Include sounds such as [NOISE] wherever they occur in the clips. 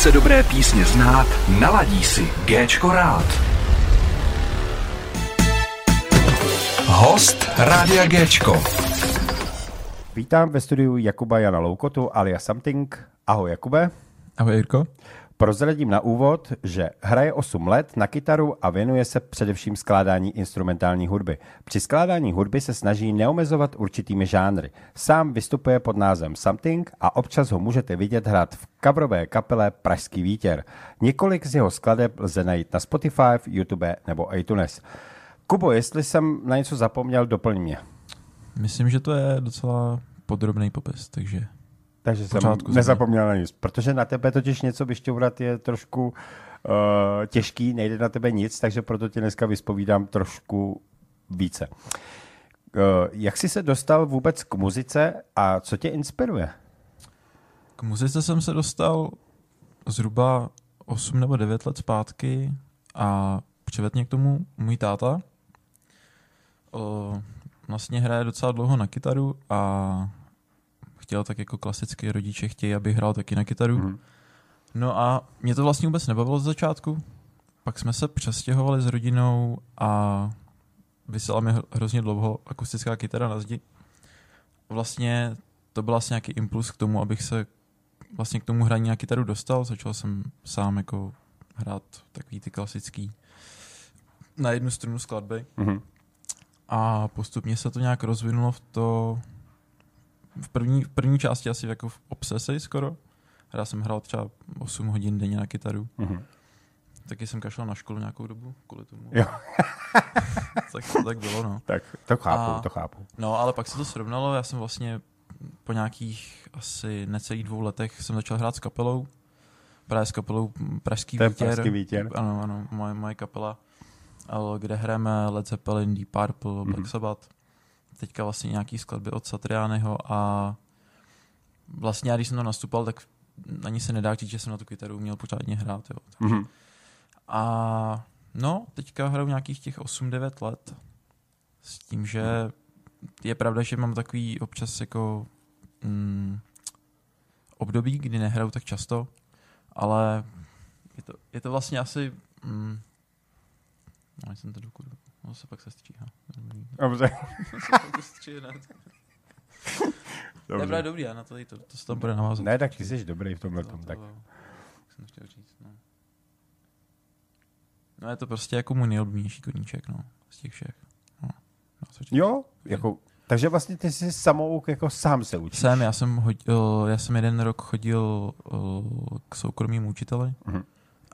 chce dobré písně znát, naladí si Géčko rád. Host Rádia Géčko. Vítám ve studiu Jakuba Jana Loukotu alias Something. Ahoj Jakube. Ahoj Jirko. Prozradím na úvod, že hraje 8 let na kytaru a věnuje se především skládání instrumentální hudby. Při skládání hudby se snaží neomezovat určitými žánry. Sám vystupuje pod názvem Something a občas ho můžete vidět hrát v coverové kapele Pražský vítěr. Několik z jeho skladeb lze najít na Spotify, YouTube nebo iTunes. Kubo, jestli jsem na něco zapomněl, doplň mě. Myslím, že to je docela podrobný popis, takže takže jsem Pořádku nezapomněl na nic. Protože na tebe totiž něco vyšťourat je trošku uh, těžký, nejde na tebe nic, takže proto tě dneska vyspovídám trošku více. Uh, jak jsi se dostal vůbec k muzice a co tě inspiruje? K muzice jsem se dostal zhruba 8 nebo 9 let zpátky a přivedl mě k tomu můj táta. Uh, vlastně hraje docela dlouho na kytaru a chtěl, tak jako klasicky rodiče chtějí, aby hrál taky na kytaru. Mm. No a mě to vlastně vůbec nebavilo z začátku. Pak jsme se přestěhovali s rodinou a vysela mi hrozně dlouho akustická kytara na zdi. Vlastně to byl asi nějaký impuls k tomu, abych se vlastně k tomu hraní na kytaru dostal. Začal jsem sám jako hrát takový ty klasický na jednu strunu skladby. Mm-hmm. A postupně se to nějak rozvinulo v to, v první, v první části asi jako v obsesi skoro. Já jsem hrál třeba 8 hodin denně na kytaru. Mm-hmm. Taky jsem kašlal na školu nějakou dobu kvůli tomu. Jo. [LAUGHS] tak to tak bylo, no. Tak to chápu, A, to chápu. No, ale pak se to srovnalo, já jsem vlastně po nějakých asi necelých dvou letech jsem začal hrát s kapelou. Právě s kapelou Pražský to vítěr. Pražský vítěr. Ano, ano, moje, moje kapela, kde hrajeme Led Zeppelin, Deep Purple, Black mm-hmm. Sabbath teďka vlastně nějaký skladby od Satriányho a vlastně já, když jsem to nastupoval, tak ani se nedá říct, že jsem na tu kytaru uměl pořádně hrát. Jo. Takže. Mm-hmm. A no, teďka hraju nějakých těch 8-9 let s tím, že je pravda, že mám takový občas jako mm, období, kdy nehraju tak často, ale je to, je to vlastně asi mm, no, jsem to dokud. No se pak se stříhá. [LAUGHS] Dobře. Dobře. Dobré, dobrý, já na to, to, to se tam bude navázat. Ne, tak ty jsi dobrý v tomhle tom, tak. Jsem chtěl říct, no. No je to prostě jako můj nejoblíbenější koníček, no, z těch všech. No, jo, jako, takže vlastně ty jsi samouk jako sám se učíš. Jsem, já jsem, hodil, já jsem jeden rok chodil k soukromým učiteli uh-huh.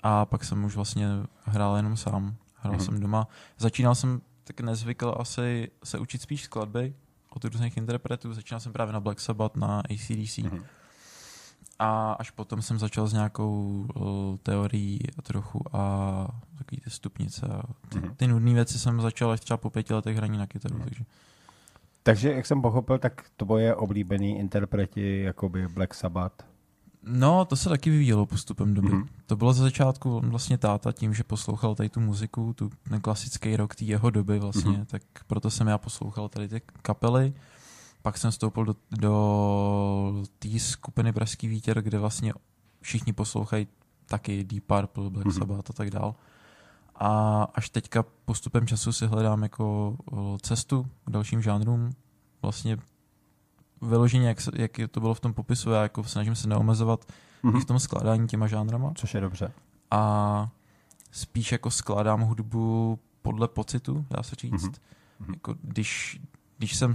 a pak jsem už vlastně hrál jenom sám. Hrál mm-hmm. jsem doma. Začínal jsem tak nezvykl asi se učit spíš skladby od různých interpretů. Začínal jsem právě na Black Sabbath, na ACDC. Mm-hmm. A až potom jsem začal s nějakou uh, teorií a trochu a takový ty stupnice. A ty, mm-hmm. ty nudné věci jsem začal až třeba po pěti letech hraní na kytaru. Mm-hmm. Takže. takže, jak jsem pochopil, tak tvoje oblíbený interpreti, jakoby Black Sabbath, No, to se taky vyvíjelo postupem doby. Mm-hmm. To bylo ze začátku vlastně táta tím, že poslouchal tady tu muziku, tu ten klasický rok té jeho doby vlastně, mm-hmm. tak proto jsem já poslouchal tady ty kapely. Pak jsem vstoupil do, do té skupiny Pražský vítěr, kde vlastně všichni poslouchají taky Deep Purple, Black mm-hmm. Sabbath a tak dál. A až teďka postupem času si hledám jako cestu k dalším žánrům. Vlastně vyloženě, jak, jak to bylo v tom popisu, já jako snažím se neomezovat mm-hmm. i v tom skládání těma žánrama. Což je dobře. A spíš jako skládám hudbu podle pocitu, dá se říct. Mm-hmm. Jako když, když jsem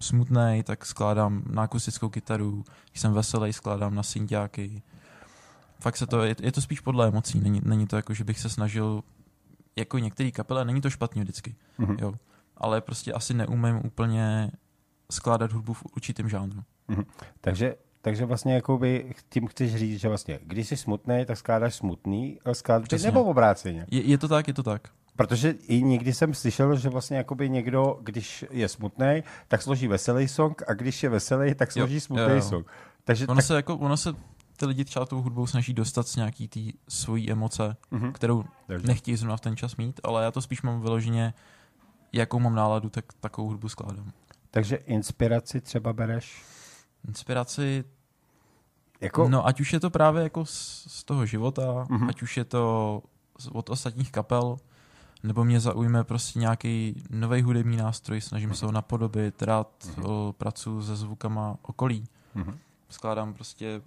smutný, tak skládám na akustickou kytaru, když jsem veselý, skládám na syntiáky. Fakt se to, je, je to spíš podle emocí, není, není to jako, že bych se snažil jako některé kapele, není to špatně vždycky, mm-hmm. jo. Ale prostě asi neumím úplně skládat hudbu v určitém žánru. Mm-hmm. Takže takže vlastně jakoby tím chceš říct, že vlastně, když jsi smutný, tak skládáš smutný skladby, nebo obráceně? Je, je, to tak, je to tak. Protože i někdy jsem slyšel, že vlastně jakoby někdo, když je smutný, tak složí veselý song a když je veselý, tak složí smutný song. Takže ono, tak... se jako, ono se ty lidi třeba tou hudbou snaží dostat z nějaký té svojí emoce, mm-hmm. kterou Takže. nechtějí zrovna v ten čas mít, ale já to spíš mám vyloženě, jakou mám náladu, tak takovou hudbu skládám. Takže inspiraci třeba bereš? Inspiraci Jako, No, ať už je to právě jako z, z toho života, Mhm. ať už je to z- od ostatních kapel, nebo mě zaujme prostě nějaký nový hudební nástroj, snažím se ho napodobit, rád o, pracuji se zvukama okolí. Mhm. Skládám prostě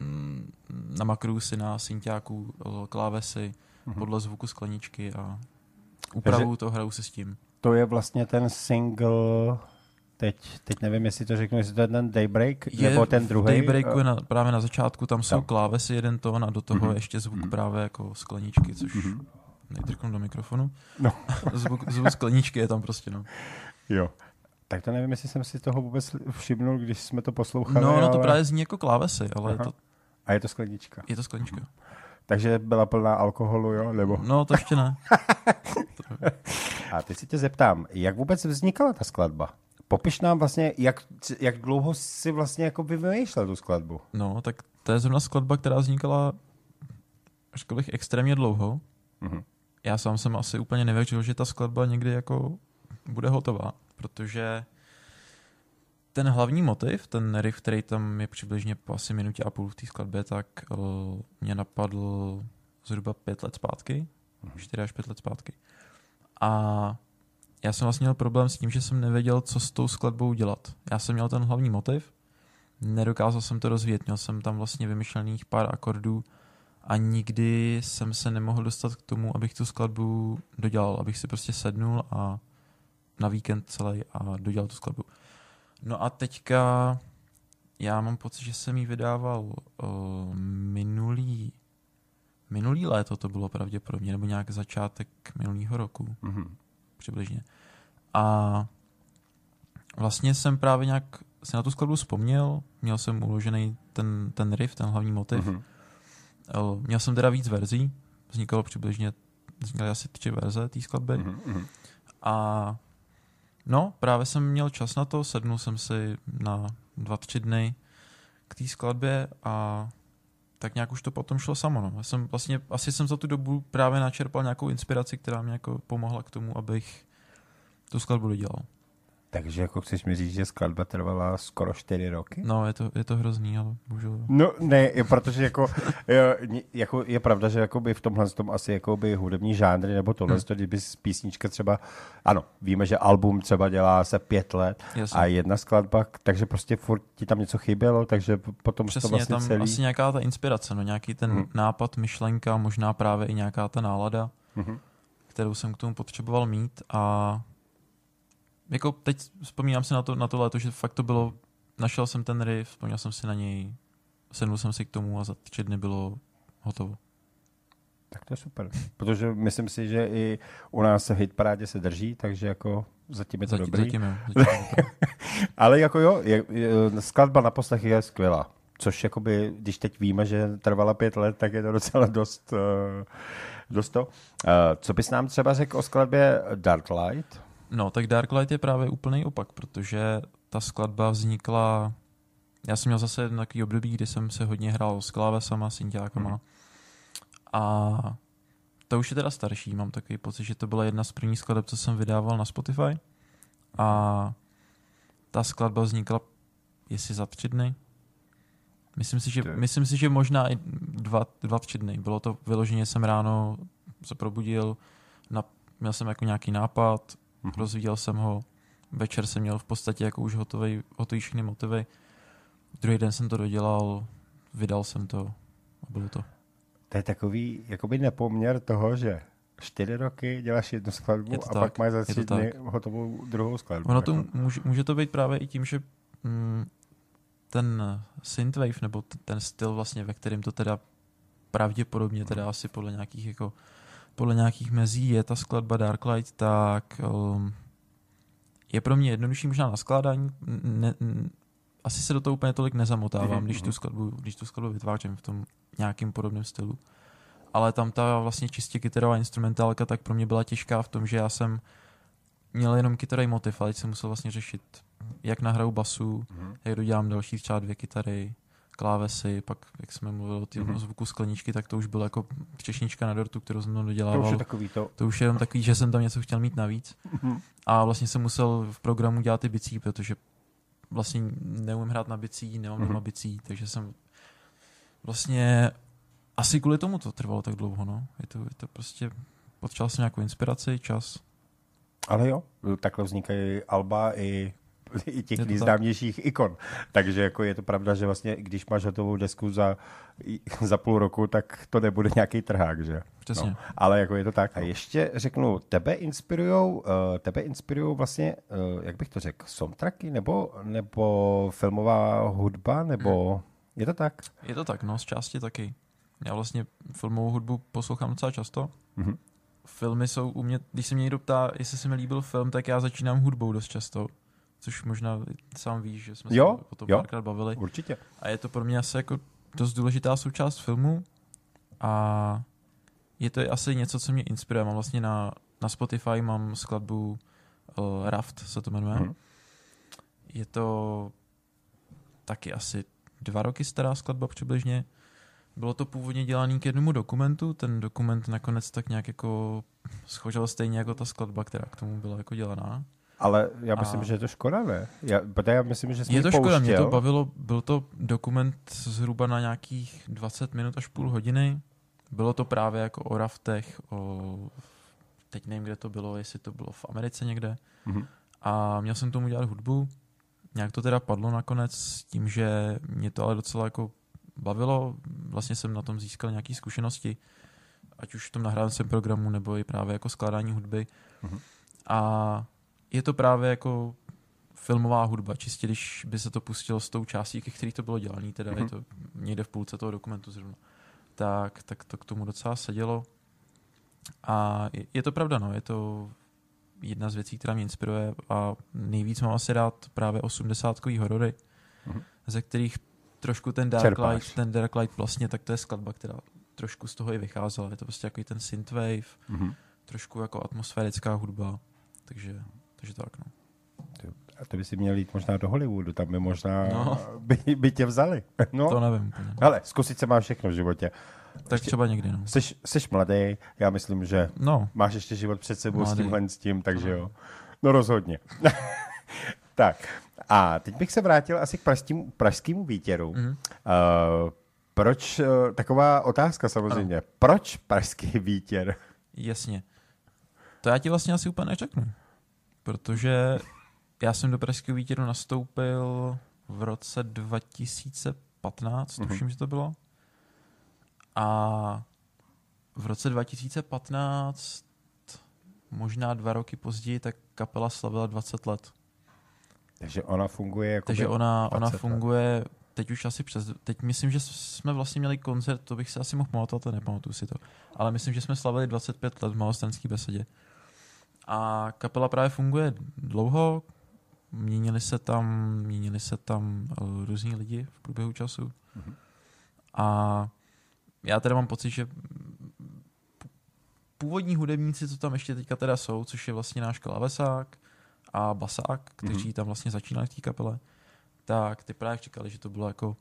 mm, na makru si na synťáku klávesy Mhm. podle zvuku skleničky a upravu to, hraju si s tím. to je vlastně ten single, teď, teď nevím, jestli to řeknu, jestli to je ten Daybreak, nebo ten druhý. Daybreaku je na, právě na začátku, tam jsou Tam. klávesy jeden tón a do toho Mhm. ještě zvuk Mhm. právě jako skleničky, což Mhm. nejdrknu do mikrofonu. No. [LAUGHS] zvuk, zvuk skleničky je tam prostě, no. Jo. Tak to nevím, jestli jsem si toho vůbec všimnul, když jsme to poslouchali. No, no to ale... právě zní jako klávesy, ale Aha. to, A je to sklenička. je to sklenička. Takže byla plná alkoholu, jo? Nebo... No, to ještě ne. [LAUGHS] A teď si tě zeptám, jak vůbec vznikala ta skladba? Popiš nám vlastně, jak, jak dlouho si vlastně jako vymýšlel tu skladbu. No, tak to je zrovna skladba, která vznikala, řekl bych, extrémně dlouho. Mhm. Já sám jsem asi úplně nevěřil, že ta skladba někdy jako bude hotová, protože ten hlavní motiv, ten riff, který tam je přibližně po asi minutě a půl v té skladbě, tak uh, mě napadl zhruba pět let zpátky, čtyři až pět let zpátky. A já jsem vlastně měl problém s tím, že jsem nevěděl, co s tou skladbou dělat. Já jsem měl ten hlavní motiv, nedokázal jsem to rozvíjet, měl jsem tam vlastně vymyšlených pár akordů a nikdy jsem se nemohl dostat k tomu, abych tu skladbu dodělal, abych si prostě sednul a na víkend celý a dodělal tu skladbu. No a teďka já mám pocit, že jsem ji vydával uh, minulý minulý léto to bylo pravděpodobně, nebo nějak začátek minulého roku Mhm. Přibližně. A vlastně jsem právě nějak si na tu skladbu vzpomněl, měl jsem uložený ten, ten riff, ten hlavní motiv. Mhm. Mm-hmm. Měl jsem teda víc verzí, vznikalo přibližně, vznikaly asi tři verze té skladby. Mm-hmm. Mhm. Mhm. A no, právě jsem měl čas na to, sednul jsem si na dva, tři dny k té skladbě a tak nějak už to potom šlo samo. No. Já jsem vlastně, asi jsem za tu dobu právě načerpal nějakou inspiraci, která mě jako pomohla k tomu, abych tu skladbu dodělal. Takže jako chceš mi říct, že skladba trvala skoro čtyři roky? No, je to, je to hrozný, ale bohužel. No ne, protože jako, [LAUGHS] je, jako je pravda, že jakoby v tomhle tom asi jakoby hudební žánry nebo tohle, Hmm. hmm. kdyby písnička třeba, ano, víme, že album třeba dělá se pět let Jasně. a jedna skladba, takže prostě furt ti tam něco chybělo, takže potom to Přesně, vlastně je tam celý... asi nějaká ta inspirace, no, nějaký ten Mhm. nápad, myšlenka, možná právě i nějaká ta nálada, Mhm. kterou jsem k tomu potřeboval mít a jako teď vzpomínám si na to, na to léto, že fakt to bylo, našel jsem ten riff, vzpomněl jsem si na něj, sednul jsem si k tomu a za tři dny bylo hotovo. Tak to je super, protože myslím si, že i u nás se hitparádě se drží, takže jako zatím je to Zatím, dobrý. zatím, jo, zatím je to. [LAUGHS] Ale jako jo, je, je, skladba na poslech je skvělá. Což jakoby, když teď víme, že trvala pět let, tak je to docela dost, uh, dost to. Uh, co bys nám třeba řekl o skladbě Dark Light? No, tak Darklight je právě úplný opak, protože ta skladba vznikla... Já jsem měl zase jedno takový období, kdy jsem se hodně hrál s klávesama, synťákama. Mhm. A to už je teda starší, mám takový pocit, že to byla jedna z prvních skladeb, co jsem vydával na Spotify. A ta skladba vznikla, jestli za tři dny. Myslím si, že, Ty. myslím si, že možná i dva, dva, tři dny. Bylo to vyloženě, jsem ráno se probudil, na, měl jsem jako nějaký nápad, Mhm. rozvíjel jsem ho, večer jsem měl v podstatě jako už hotový, hotový všechny motivy. Druhý den jsem to dodělal, vydal jsem to a bylo to. To je takový jakoby nepoměr toho, že čtyři roky děláš jednu skladbu Je a tak, pak máš za tři dny tak. hotovou druhou skladbu. Ono to může, může to být právě i tím, že mm, ten synthwave nebo ten styl vlastně, ve kterém to teda pravděpodobně teda asi podle nějakých jako podle nějakých mezí je ta skladba Darklight, tak um, je pro mě jednodušší možná na skládání. Ne, n- asi se do toho úplně tolik nezamotávám, Mhm, když tu mhm. skladbu, když tu skladbu vytvářím v tom nějakým podobném stylu. Ale tam ta vlastně čistě kytarová instrumentálka tak pro mě byla těžká v tom, že já jsem měl jenom kytarový motiv, ale jsem musel vlastně řešit, jak nahraju basu, Mhm. jak dodělám další třeba dvě kytary, klávesy, pak, jak jsme mluvili o tom Mhm. zvuku skleničky, tak to už bylo jako češnička na dortu, kterou jsem tam To už dodělával. je takový to. To už je jenom takový, že jsem tam něco chtěl mít navíc. Mhm. A vlastně jsem musel v programu dělat ty bicí, protože vlastně neumím hrát na bicí, nemám Mhm. doma bicí, takže jsem vlastně asi kvůli tomu to trvalo tak dlouho, no. Je to, je to prostě, potřeboval jsem nějakou inspiraci, čas. Ale jo, takhle vznikají alba i [LAUGHS] i těch nejznámějších ikon. Takže jako je to pravda, že vlastně, když máš hotovou desku za, za půl roku, tak to nebude nějaký trhák, že? Přesně. No, ale jako je to tak. A ještě řeknu, tebe inspirujou, uh, tebe inspirujou vlastně, uh, jak bych to řekl, soundtracky nebo, nebo filmová hudba, nebo je to tak? Je to tak, no, z části taky. Já vlastně filmovou hudbu poslouchám docela často. Mhm. Filmy jsou u mě, když se mě někdo ptá, jestli se mi líbil film, tak já začínám hudbou dost často. Což možná sám víš, že jsme Jo, se o tom jo. párkrát bavili. Určitě. A je to pro mě asi jako dost důležitá součást filmu a je to asi něco, co mě inspiruje. Mám vlastně na, na Spotify mám skladbu uh, Raft, se to jmenuje. Mhm. Je to taky asi dva roky stará skladba přibližně. Bylo to původně dělaný k jednomu dokumentu, ten dokument nakonec tak nějak jako schořel stejně jako ta skladba, která k tomu byla jako dělaná. Ale já myslím, A- že je to škoda, ne? Já, já myslím, že Je to škoda, mě to pouštěl. bavilo, byl to dokument zhruba na nějakých 20 minut až půl hodiny. Bylo to právě jako o raftech, o, teď nevím, kde to bylo, jestli to bylo v Americe někde. Mhm. A měl jsem tomu dělat hudbu. Nějak to teda padlo nakonec s tím, že mě to ale docela jako bavilo. Vlastně jsem na tom získal nějaké zkušenosti, ať už v tom nahrávacím programu, nebo i právě jako skládání hudby. Mhm. A je to právě jako filmová hudba, čistě když by se to pustilo s tou částí, ke který to bylo dělané, teda Mhm. je to někde v půlce toho dokumentu zrovna, tak, tak to k tomu docela sedělo. A je, je to pravda, no, je to jedna z věcí, která mě inspiruje a nejvíc mám asi rád právě osmdesátkový horory, Mhm. ze kterých trošku ten Dark Čerpáš. Light, ten Dark Light vlastně, tak to je skladba, která trošku z toho i vycházela. Je to prostě takový ten synthwave, Mhm. trošku jako atmosférická hudba, takže, takže tak, no. A to by si měl jít možná do Hollywoodu, tam by možná No. by, by tě vzali. No. To nevím. Ale zkusit se má všechno v životě. Tak třeba někdy, no. Jsi, jsi mladý, já myslím, že No, máš ještě život před sebou s Mladý. tímhle s tím, takže jo. No rozhodně. [LAUGHS] tak, a teď bych se vrátil asi k pražskému, pražskému výtěru. mhm. Uh, proč, uh, taková otázka samozřejmě, proč pražský výtěr? jasně. To já ti vlastně asi úplně neřeknu, protože já jsem do Pražského výtěru nastoupil v roce 2015, Mhm. tuším, že to bylo. A v roce 2015, možná dva roky později, tak kapela slavila 20 let. Takže ona funguje jako Takže ona, ona 20 let. funguje teď už asi přes, teď myslím, že jsme vlastně měli koncert, to bych si asi mohl pamatovat, ale nepamatuju si to. Ale myslím, že jsme slavili 25 let v malostranské besedě. A kapela právě funguje dlouho, měnili se tam, měnili se tam uh, různí lidi v průběhu času. Mhm. A já teda mám pocit, že původní hudebníci, co tam ještě teďka teda jsou, což je vlastně náš klávesák a basák, kteří Mhm. tam vlastně začínali v té kapele, tak ty právě čekali, že to bylo jako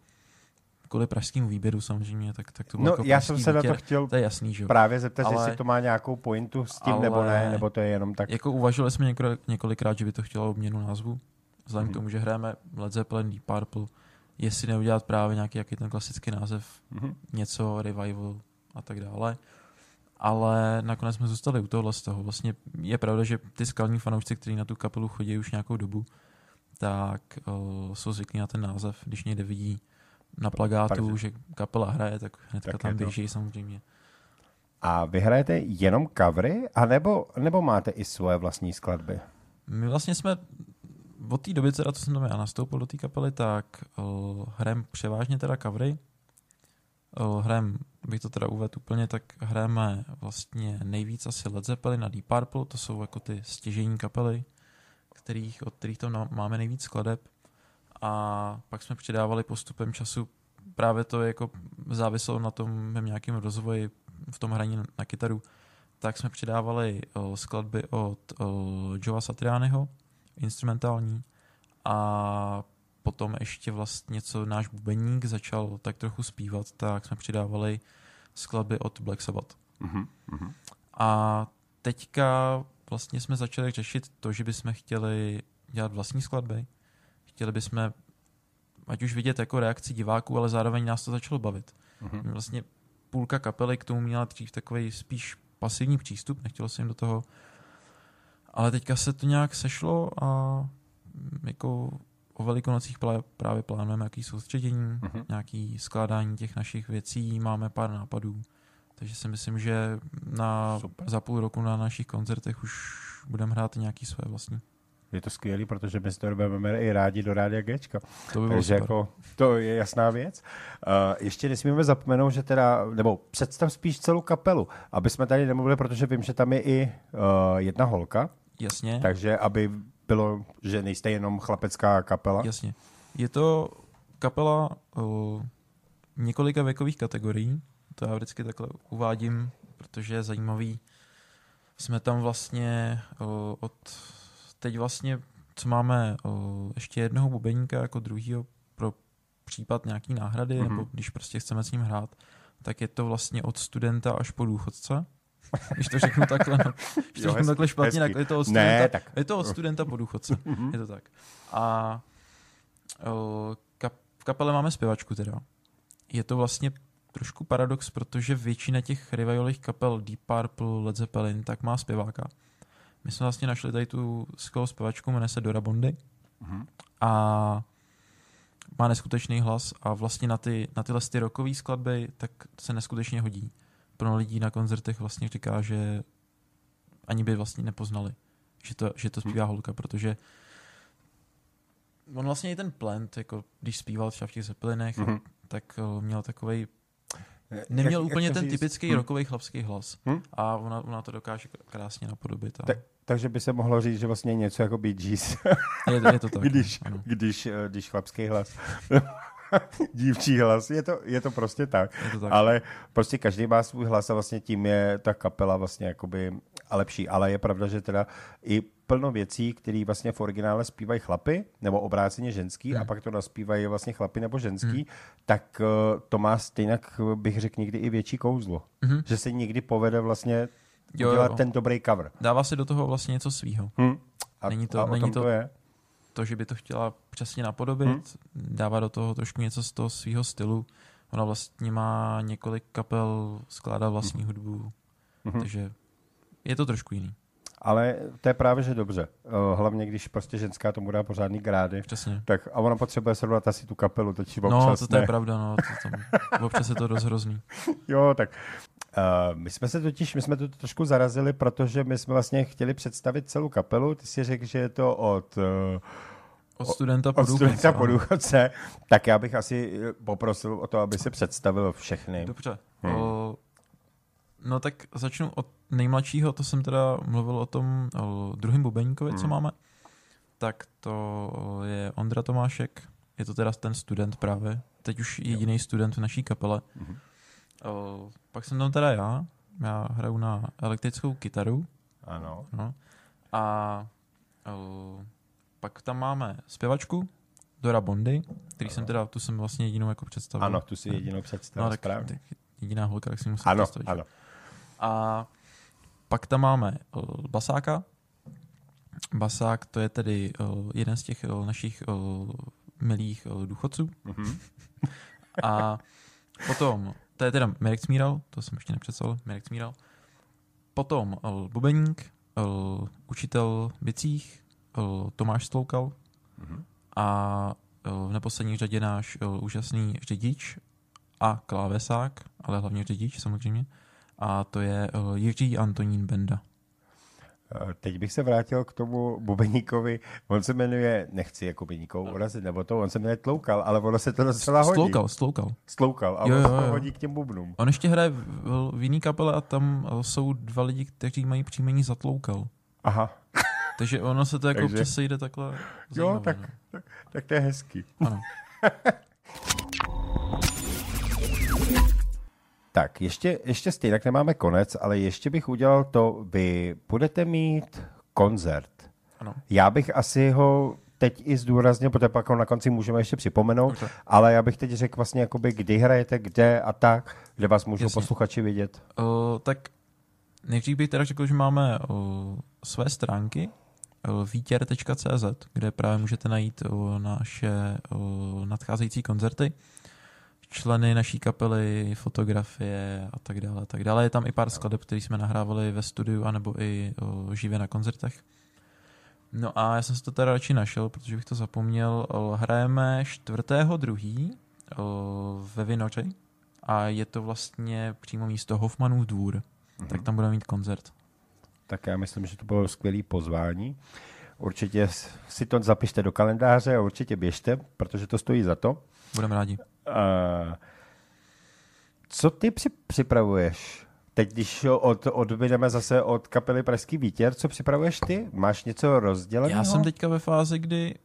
kvůli pražskému výběru samozřejmě, tak, tak to bylo No, jako já jsem se na to chtěl To je jasný, že jo. právě zeptat, Ale- jestli to má nějakou pointu s tím, nebo ale- ne, nebo to je jenom tak. Jako uvažovali jsme několik, několikrát, že by to chtělo obměnu názvu, vzhledem Mhm. k tomu, že hrajeme Led Zeppelin, Deep Purple, jestli neudělat právě nějaký jaký ten klasický název, Mhm. něco, revival a tak dále. Ale nakonec jsme zůstali u tohohle z toho. Vlastně je pravda, že ty skalní fanoušci, kteří na tu kapelu chodí už nějakou dobu, tak uh, jsou zvyklí na ten název, když někde vidí na plagátu, Protože- že kapela hraje, tak hnedka Tak tam to- běží samozřejmě. A vy hrajete jenom covery, anebo, nebo máte i svoje vlastní skladby? My vlastně jsme od té doby, teda, co jsem tam já nastoupil do té kapely, tak uh, hrajeme převážně teda covery. Uh, hrajeme, bych to teda uvedl úplně, tak hrajeme vlastně nejvíc asi Led Zeppelin a Deep Purple, to jsou jako ty stěžení kapely, kterých, od kterých tam na- máme nejvíc skladeb. A pak jsme přidávali postupem času, právě to jako záviselo na tom mém nějakém rozvoji v tom hraní na kytaru, tak jsme přidávali uh, skladby od uh, Joa Satrianiho, instrumentální, a potom ještě vlastně, co náš bubeník začal tak trochu zpívat, tak jsme přidávali skladby od Black Sabbath. Mhm. Mhm. A teďka vlastně jsme začali řešit to, že bychom chtěli dělat vlastní skladby. Chtěli bychom ať už vidět jako reakci diváků, ale zároveň nás to začalo bavit. Mm-hmm. Vlastně půlka kapely k tomu měla dřív takový spíš pasivní přístup, nechtělo se jim do toho. Ale teďka se to nějak sešlo a jako o velikonocích právě plánujeme nějaký soustředění, mm-hmm. nějaký skládání těch našich věcí, máme pár nápadů. Takže si myslím, že na, za půl roku na našich koncertech už budeme hrát nějaký své vlastní. Je to skvělé, protože my si to budeme i rádi do rádia Gčka. To by Takže jako, to je jasná věc. Uh, ještě nesmíme zapomenout, že teda, nebo představ spíš celou kapelu, aby jsme tady nemluvili, protože vím, že tam je i uh, jedna holka. Jasně. Takže aby bylo, že nejste jenom chlapecká kapela. Jasně. Je to kapela uh, několika věkových kategorií. To já vždycky takhle uvádím, protože je zajímavý. Jsme tam vlastně uh, od teď vlastně, co máme uh, ještě jednoho bubeníka jako druhýho pro případ nějaký náhrady, mm-hmm. nebo když prostě chceme s ním hrát, tak je to vlastně od studenta až po důchodce. [LAUGHS] Když to řeknu takhle, no, když to jo, řeknu hezky, takhle špatně, tak je to od studenta, ne, tak. je to od studenta po důchodce. [LAUGHS] je to tak. A uh, kap, v kapele máme zpěvačku teda. Je to vlastně trošku paradox, protože většina těch revivových kapel Deep Purple, Led Zeppelin, tak má zpěváka. My jsme vlastně našli tady tu skvělou zpěvačku, jmenuje se Dora Bondy. Mm-hmm. A má neskutečný hlas a vlastně na, ty, na tyhle ty rockové skladby tak se neskutečně hodí. Pro lidí na koncertech vlastně říká, že ani by vlastně nepoznali, že to, že to zpívá holka, protože on vlastně i ten plant, jako když zpíval třeba v těch Zeppelinech, mm-hmm. tak uh, měl takový Neměl jak, úplně jak ten říct? typický hmm. rokový chlapský hlas. Hmm? A ona, ona to dokáže krásně napodobit. A... Tak, takže by se mohlo říct, že vlastně něco jako Bee Gees. je, je to tak. když, ano. když, eh, když chlapský hlas. [LAUGHS] dívčí hlas. Je to, je to prostě tak. Je to tak. Ale prostě každý má svůj hlas a vlastně tím je ta kapela vlastně jakoby a lepší. Ale je pravda, že teda i plno věcí, které vlastně v originále zpívají chlapy, nebo obráceně ženský, hmm. a pak to naspívají vlastně chlapy nebo ženský, hmm. tak uh, to má stejně, bych řekl, někdy i větší kouzlo. Hmm. Že se někdy povede vlastně jo, udělat jo. ten dobrý cover. Dává se do toho vlastně něco svýho. Hmm. A, není to, a není to, to je? to, že by to chtěla přesně napodobit, hmm. dává do toho trošku něco z toho svého stylu. Ona vlastně má několik kapel, skládá vlastní hmm. hudbu, hmm. takže je to trošku jiný. Ale to je právě, že dobře. Eh, hlavně, když prostě ženská tomu dá pořádný grády. Přesně. Tak, a ona potřebuje srovnat asi tu kapelu, to či občas No, to, to je pravda, no. To tam, občas je to dost hrozný. [LAUGHS] jo, tak Uh, my jsme se totiž, my jsme to trošku zarazili, protože my jsme vlastně chtěli představit celou kapelu. Ty si řekl, že je to od... Uh, od studenta po od studenta po důchodce. Tak já bych asi poprosil o to, aby se představil všechny. Dobře. Hmm. O, no tak začnu od nejmladšího, to jsem teda mluvil o tom o druhém bubeníkovi, hmm. co máme. Tak to je Ondra Tomášek, je to teda ten student právě. Teď už jediný student v naší kapele. Hmm. O, pak jsem tam teda já. Já hraju na elektrickou kytaru. Ano. No. A o, pak tam máme zpěvačku Dora Bondy, který ano. jsem teda, tu jsem vlastně jedinou jako představil. Ano, tu si jedinou představil, no, tak, jediná holka, tak si musím ano, představit. Ano, A pak tam máme uh, basáka. Basák to je tedy uh, jeden z těch uh, našich milých důchodců. Mm-hmm. [LAUGHS] A potom to je teda Mirek Smíral, to jsem ještě nepředstavil, Mirek Smíral. Potom Bubeník, učitel bicích, Tomáš Stloukal mm-hmm. a v neposlední řadě náš úžasný řidič a klávesák, ale hlavně řidič samozřejmě, a to je uh, Jiří Antonín Benda. Eh, teď bych se vrátil k tomu bubeníkovi. On se jmenuje, nechci jako bubeníkou urazit, nebo to, on se jmenuje Tloukal, ale ono se to docela hodí. Stloukal, Stloukal. Stloukal, a jo, jo, jo. hodí k těm bubnům. On ještě hraje v, v jiný kapele a tam eh, jsou dva lidi, kteří mají příjmení Zatloukal. Aha. Takže ono se to jako [LAUGHS] Takže... občas sejde takhle zajímavé, Jo, tak, no. tak, tak to je hezký. Ano. [LAUGHS] Tak, ještě, ještě stejně nemáme konec, ale ještě bych udělal to, vy budete mít koncert. Ano. Já bych asi ho teď i zdůraznil, protože pak ho na konci můžeme ještě připomenout, Dobře. ale já bych teď řekl vlastně, jakoby, kdy hrajete, kde a tak, kde vás můžou Jasně. posluchači vidět. Uh, tak nejdřív bych teda řekl, že máme uh, své stránky uh, vítěr.cz, kde právě můžete najít uh, naše uh, nadcházející koncerty. Členy naší kapely, fotografie a tak dále. A tak dále. Je tam i pár skladeb, které jsme nahrávali ve studiu anebo i o, živě na koncertech. No a já jsem si to teda radši našel, protože bych to zapomněl. Hrajeme čtvrtého druhý o, ve Vinoře a je to vlastně přímo místo Hoffmanův dvůr. Mm-hmm. Tak tam budeme mít koncert. Tak já myslím, že to bylo skvělé pozvání. Určitě si to zapište do kalendáře a určitě běžte, protože to stojí za to. Budeme rádi. Uh, co ty při- připravuješ? Teď, když od, odbydeme zase od kapely Pražský vítěr, co připravuješ ty? Máš něco rozděleného? Já jsem teďka ve fázi, kdy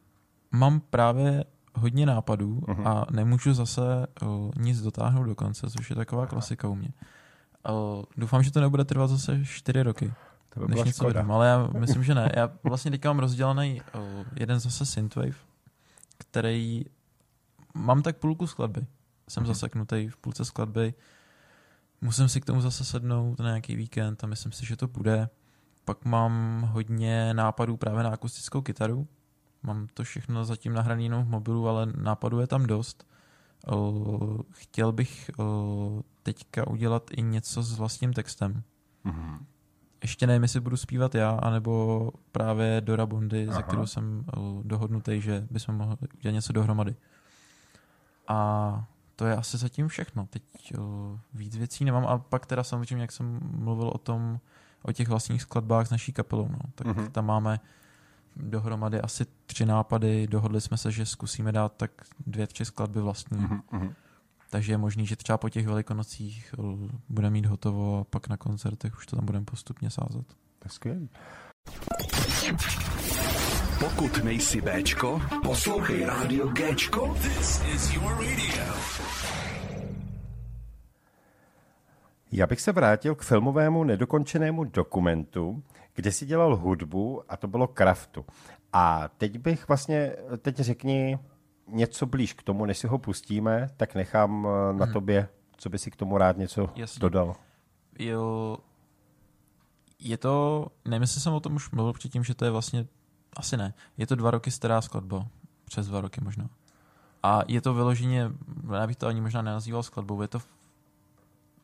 mám právě hodně nápadů uh-huh. a nemůžu zase uh, nic dotáhnout do konce, což je taková klasika u mě. Uh, doufám, že to nebude trvat zase čtyři roky. To by byla škoda. Vydám, ale já myslím, že ne. Já vlastně teďka mám rozdělený uh, jeden zase Synthwave, který mám tak půlku skladby. Jsem uh-huh. zaseknutý v půlce skladby. Musím si k tomu zase sednout na nějaký víkend a myslím si, že to bude. Pak mám hodně nápadů právě na akustickou kytaru. Mám to všechno zatím nahrané jenom v mobilu, ale nápadů je tam dost. Chtěl bych teďka udělat i něco s vlastním textem. Mm-hmm. Ještě nevím, jestli budu zpívat já, anebo právě Dora Bondy, Aha. ze kterou jsem dohodnutý, že bychom mohli udělat něco dohromady. A to je asi zatím všechno. Teď o, víc věcí nemám a pak teda samozřejmě, jak jsem mluvil o tom, o těch vlastních skladbách s naší kapelou, no, tak mm-hmm. tam máme dohromady asi tři nápady, dohodli jsme se, že zkusíme dát tak dvě, tři skladby vlastní. Mm-hmm. Takže je možný, že třeba po těch velikonocích bude mít hotovo a pak na koncertech už to tam budeme postupně sázet. To je skvělý. Pokud nejsi Bčko, poslouchej rádio Gčko. This is your radio. Já bych se vrátil k filmovému nedokončenému dokumentu, kde si dělal hudbu a to bylo Kraftu. A teď bych vlastně, teď řekni něco blíž k tomu, než si ho pustíme, tak nechám eh, na hmm. tobě, co by si k tomu rád něco Jasně. dodal. Jo, je to, nevím, jestli jsem o tom už mluvil předtím, že to je vlastně, asi ne, je to dva roky stará skladba, přes dva roky možná. A je to vyloženě, já bych to ani možná nenazýval skladbou, je to,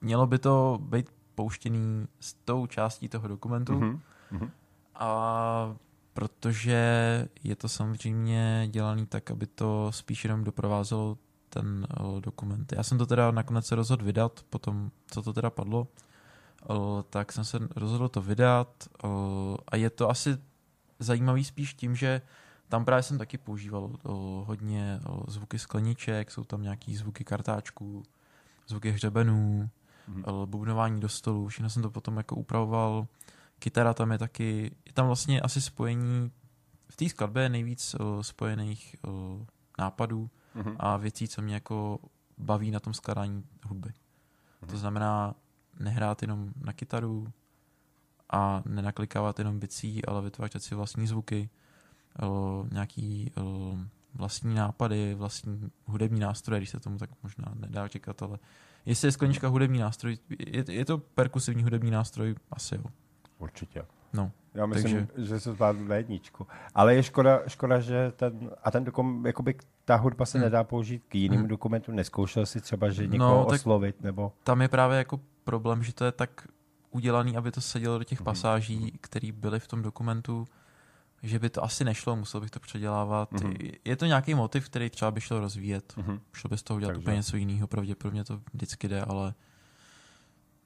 mělo by to být pouštěný s tou částí toho dokumentu mm-hmm. a protože je to samozřejmě dělaný tak, aby to spíš jenom doprovázelo ten uh, dokument. Já jsem to teda nakonec se rozhodl vydat, potom co to teda padlo, uh, tak jsem se rozhodl to vydat uh, a je to asi zajímavý spíš tím, že tam právě jsem taky používal uh, hodně uh, zvuky skleniček, jsou tam nějaký zvuky kartáčků, zvuky hřebenů, mm. uh, bubnování do stolu, všechno jsem to potom jako upravoval kytara tam je taky, je tam vlastně asi spojení, v té skladbě je nejvíc uh, spojených uh, nápadů mm-hmm. a věcí, co mě jako baví na tom skladání hudby. Mm-hmm. To znamená nehrát jenom na kytaru a nenaklikávat jenom bicí, ale vytvářet si vlastní zvuky, uh, nějaký uh, vlastní nápady, vlastní hudební nástroje, když se tomu tak možná nedá čekat, ale jestli je sklenička hudební nástroj, je, je to perkusivní hudební nástroj, asi jo. Určitě. No. Já myslím, takže... že se zvládnu na jedničku. Ale je škoda, škoda že ten, a ten dokument, jakoby ta hudba se hmm. nedá použít k jiným hmm. dokumentům. Neskoušel si třeba, že no, někoho no, oslovit, nebo... Tam je právě jako problém, že to je tak udělaný, aby to sedělo do těch hmm. pasáží, které byly v tom dokumentu, že by to asi nešlo, musel bych to předělávat. Mm-hmm. Je to nějaký motiv, který třeba by šel rozvíjet. Mm-hmm. Šlo by z toho udělat Takže. úplně něco jiného, pravděpodobně to vždycky jde, ale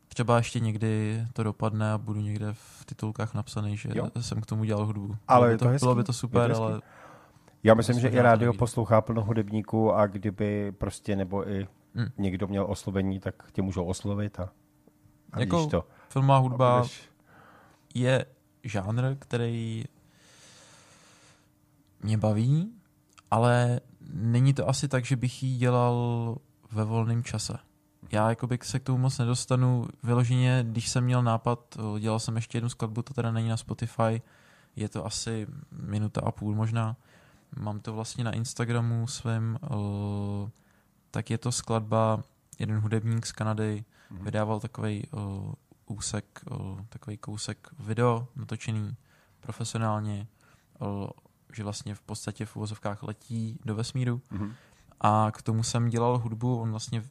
třeba ještě někdy to dopadne a budu někde v titulkách napsaný, že jo. jsem k tomu dělal hudbu. Ale bylo, to, to bylo by to super, to ale... Já myslím, že i rádio nejde. poslouchá plno hudebníků a kdyby prostě nebo i hmm. někdo měl oslovení, tak tě můžou oslovit a, a jako to. Filmová hudba je žánr, který mě baví, ale není to asi tak, že bych ji dělal ve volném čase já jakoby se k tomu moc nedostanu. Vyloženě, když jsem měl nápad, dělal jsem ještě jednu skladbu, to teda není na Spotify, je to asi minuta a půl možná. Mám to vlastně na Instagramu svém, tak je to skladba, jeden hudebník z Kanady mm-hmm. vydával takový úsek, takový kousek video natočený profesionálně, že vlastně v podstatě v uvozovkách letí do vesmíru. Mm-hmm A k tomu jsem dělal hudbu, on vlastně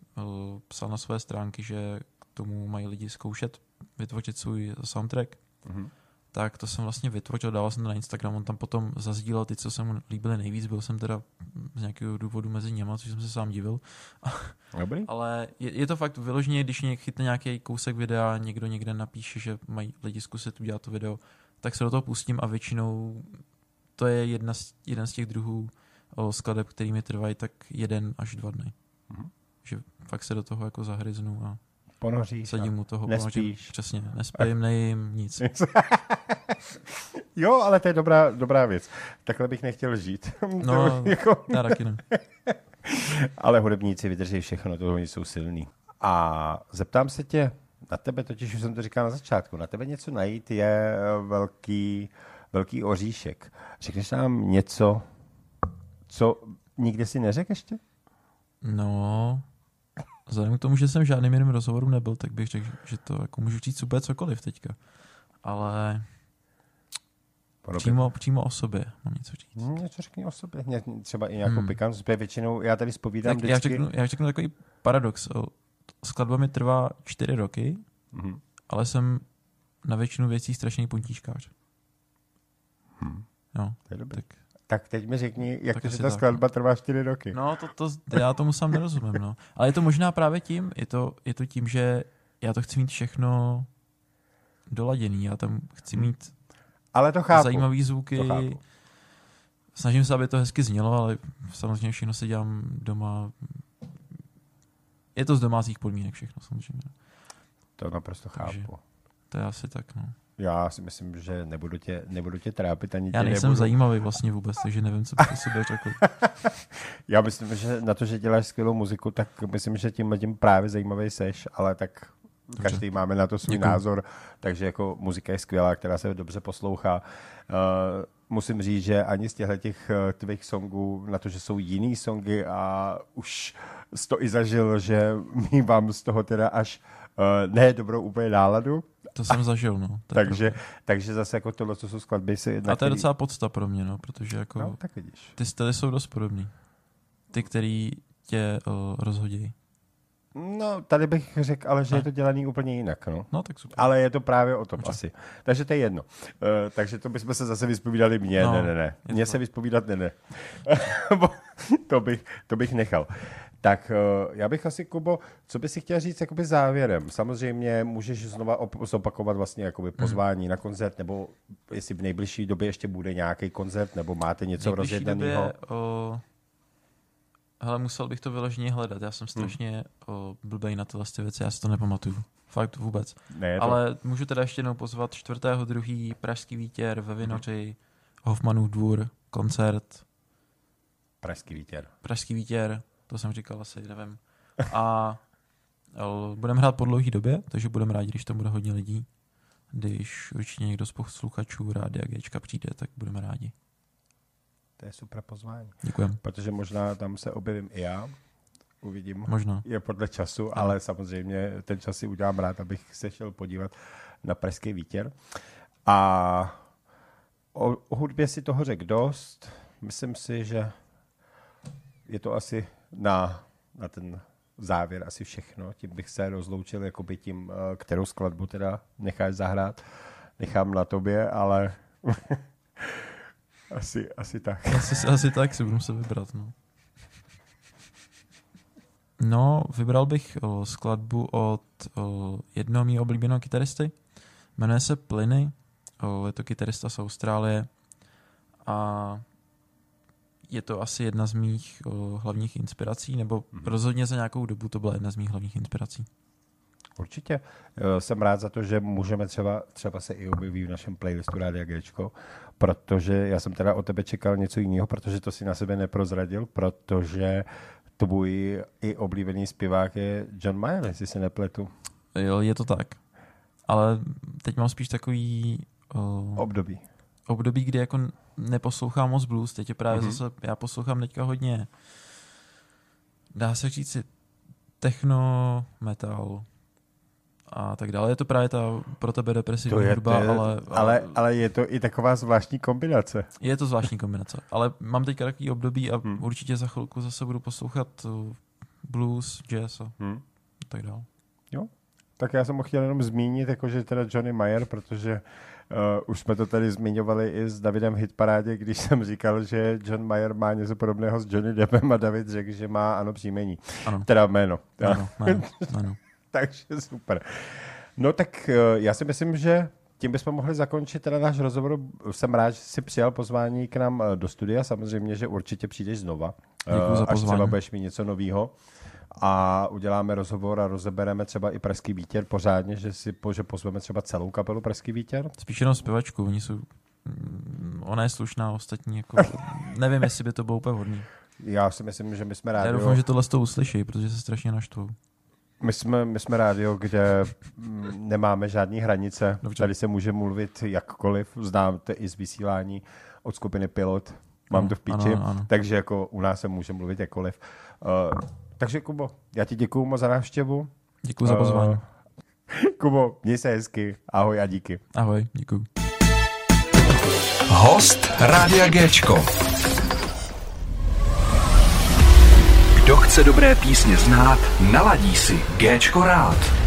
psal na své stránky, že k tomu mají lidi zkoušet vytvořit svůj soundtrack. Mhm. Tak to jsem vlastně vytvořil, dával jsem to na Instagram, on tam potom zazdílel ty, co se mu líbily nejvíc, byl jsem teda z nějakého důvodu mezi něma, což jsem se sám divil. [LAUGHS] Dobrý. Ale je, je to fakt vyloženě, když něk chytne nějaký kousek videa, někdo někde napíše, že mají lidi zkusit udělat to video, tak se do toho pustím a většinou to je jedna z, jeden z těch druhů skladeb, který mi trvají tak jeden až dva dny. Mhm. Že fakt se do toho jako zahryznu a Ponoříš. sadím mu toho. nespíš. ponožím. Přesně, nespím, nejím, nic. [LAUGHS] jo, ale to je dobrá, dobrá věc. Takhle bych nechtěl žít. [LAUGHS] No, jako, já taky ne. [LAUGHS] ale hudebníci vydrží všechno, to oni jsou silní. A zeptám se tě, na tebe totiž už jsem to říkal na začátku, na tebe něco najít je velký, velký oříšek. Řekneš nám něco, co nikdy si neřekl ještě? No, vzhledem k tomu, že jsem v žádným jiným rozhovoru nebyl, tak bych řekl, že to jako můžu říct úplně cokoliv teďka. Ale přímo, přímo o sobě mám něco říct. Hm, Něco řekni o sobě, Ně, třeba i nějakou hmm. Hmm. pikantnost, protože většinou já tady spovídám Tak já vždycky... řeknu, já řeknu takový paradox. Skladba mi trvá čtyři roky, Mhm. ale jsem na většinu věcí strašný puntíčkář. Hm. No, To je dobrý. tak, Tak teď mi řekni, jak Tak to, že ta tak. skladba trvá čtyři roky. no to, to, já tomu sám nerozumím. No. Ale je to možná právě tím, je to, je to tím, že já to chci mít všechno doladěný. Já tam chci mít Ale to chápu. zajímavé zvuky. To chápu. Snažím se, aby to hezky znělo, ale samozřejmě všechno si dělám doma. Je to z domácích podmínek všechno, samozřejmě. To naprosto Takže- chápu. To je asi tak, no. Já si myslím, že nebudu tě, nebudu tě trápit ani Já tě nejsem nebudu. zajímavý vlastně vůbec, takže nevím, co bych o sobě řekl. [LAUGHS] Já myslím, že na to, že děláš skvělou muziku, tak myslím, že tím tím právě zajímavý seš, ale tak Dobře. každý máme na to svůj Děkuju. názor, takže jako muzika je skvělá, která se dobře poslouchá. Uh, musím říct, že ani z těchto těch uh, tvých songů, na to, že jsou jiný songy a už to i zažil, že mývám z toho teda až uh, ne dobrou úplně náladu, To jsem zažil, no. Takže, pravda. takže zase jako tohle, co jsou skladby, si, A to je který- docela podsta pro mě, no, protože jako No, tak vidíš. ty styly jsou dost podobný. Ty, který tě uh, rozhodí. No, tady bych řekl, ale že Ne? je to dělaný úplně jinak, no. No, tak super. Ale je to právě o tom Dobře. asi. Takže to je jedno. Uh, takže to bychom se zase vyspovídali mě, No, ne, ne, ne. Mně se vyspovídat ne, ne. [LAUGHS] To, bych, to bych nechal. Tak uh, já bych asi, Kubo, co by si chtěl říct jakoby závěrem? Samozřejmě můžeš znova op- zopakovat vlastně jakoby Mhm. pozvání na koncert, nebo jestli v nejbližší době ještě bude nějaký koncert, nebo máte něco rozjednaného. o, hele, musel bych to vyloženě hledat. Já jsem strašně o, blbej na tyhle ty věci, já si to nepamatuju. Fakt vůbec. Ne, to... Ale můžu teda ještě jednou pozvat 4.2. Pražský vítěr ve Vinoři, Hoffmanův dvůr, koncert, Pražský vítěr. Pražský vítěr, to jsem říkal asi, nevím. A budeme hrát po dlouhé době, takže budeme rádi, když tam bude hodně lidí. Když určitě někdo z posluchačů Rádia Gčka přijde, tak budeme rádi. To je super pozvání. Děkujeme. Protože možná tam se objevím i já. Uvidím. Možná. Je podle času, ale samozřejmě ten čas si udělám rád, abych se šel podívat na Pražský vítěr. A o, o hudbě si toho řekl dost. Myslím si, že je to asi na, na ten závěr asi všechno. Tím bych se rozloučil jakoby tím, eh, kterou skladbu teda necháš zahrát. Nechám na tobě, ale [LAUGHS] asi, asi tak. Asi, asi tak si budu se vybrat. No. no, vybral bych o, skladbu od o, jednoho mého oblíbeného kytaristy. Jmenuje se Plyny. O, je to kytarista z Austrálie. A je to asi jedna z mých o, hlavních inspirací, nebo Mhm. rozhodně za nějakou dobu to byla jedna z mých hlavních inspirací. Určitě. Eh, Jsem rád za to, že můžeme třeba, třeba se i objevit v našem playlistu Rádia Gčko, protože já jsem teda od tebe čekal něco jiného, protože to si na sebe neprozradil, protože tvůj i oblíbený zpěvák je John Mayer, jestli se nepletu. Jo, je to tak. Ale teď mám spíš takový o, Období. Období, kdy jako neposlouchám moc blues, teď je právě Mhm. mm-hmm. zase, já poslouchám teďka hodně, dá se říct si, techno, metal a tak dále. Je to právě ta pro tebe depresivní To je, hudba, to je, ale, ale, ale je to i taková zvláštní kombinace. je to zvláštní kombinace. Ale mám teďka takový období a Hmm. určitě za chvilku zase budu poslouchat uh, blues, jazz a Hm. tak dále. Tak já jsem ho chtěl jenom zmínit, jakože teda Johnny Mayer, protože uh, už jsme to tady zmiňovali i s Davidem v Hitparádě, když jsem říkal, že John Mayer má něco podobného s Johnny Deppem a David řekl, že má ano příjmení. Ano, Teda jméno. ano, [LAUGHS] ano, ano. Takže super. No tak eh, já si myslím, že tím bychom mohli zakončit teda náš rozhovor. Jsem rád, že jsi přijal pozvání k nám eh, do studia. Samozřejmě, že určitě přijdeš znova. Děkuju za eh, Až třeba pozvání. budeš mít něco nového. A uděláme rozhovor a rozebereme třeba i Pražský vítěr pořádně, že si že pozveme třeba celou kapelu Pražský vítěr. Spíš jenom zpěvačku, oni jsou mm, ona je slušná, ostatní jako, [LAUGHS] nevím, jestli by to bylo úplně hodný. Já si myslím, že my jsme Já rádio, doufám, že tohle z toho uslyší, protože se strašně naštvou. my jsme, my jsme rádio, kde mm, nemáme žádné hranice. Dobře. Tady se může mluvit jakkoliv. Znáte i z vysílání od skupiny Pilot. Mám Ano, to v píči. ano, ano. Takže jako u nás se může mluvit jakkoliv. Uh, takže Kubo, já ti děkuju moc za návštěvu. Děkuji za Eh, pozvání. [LAUGHS] Kubo, měj se hezky. Ahoj a díky. Ahoj, děkuji. Host Rádia Géčko. Kdo chce dobré písně znát, naladí si Géčko rád.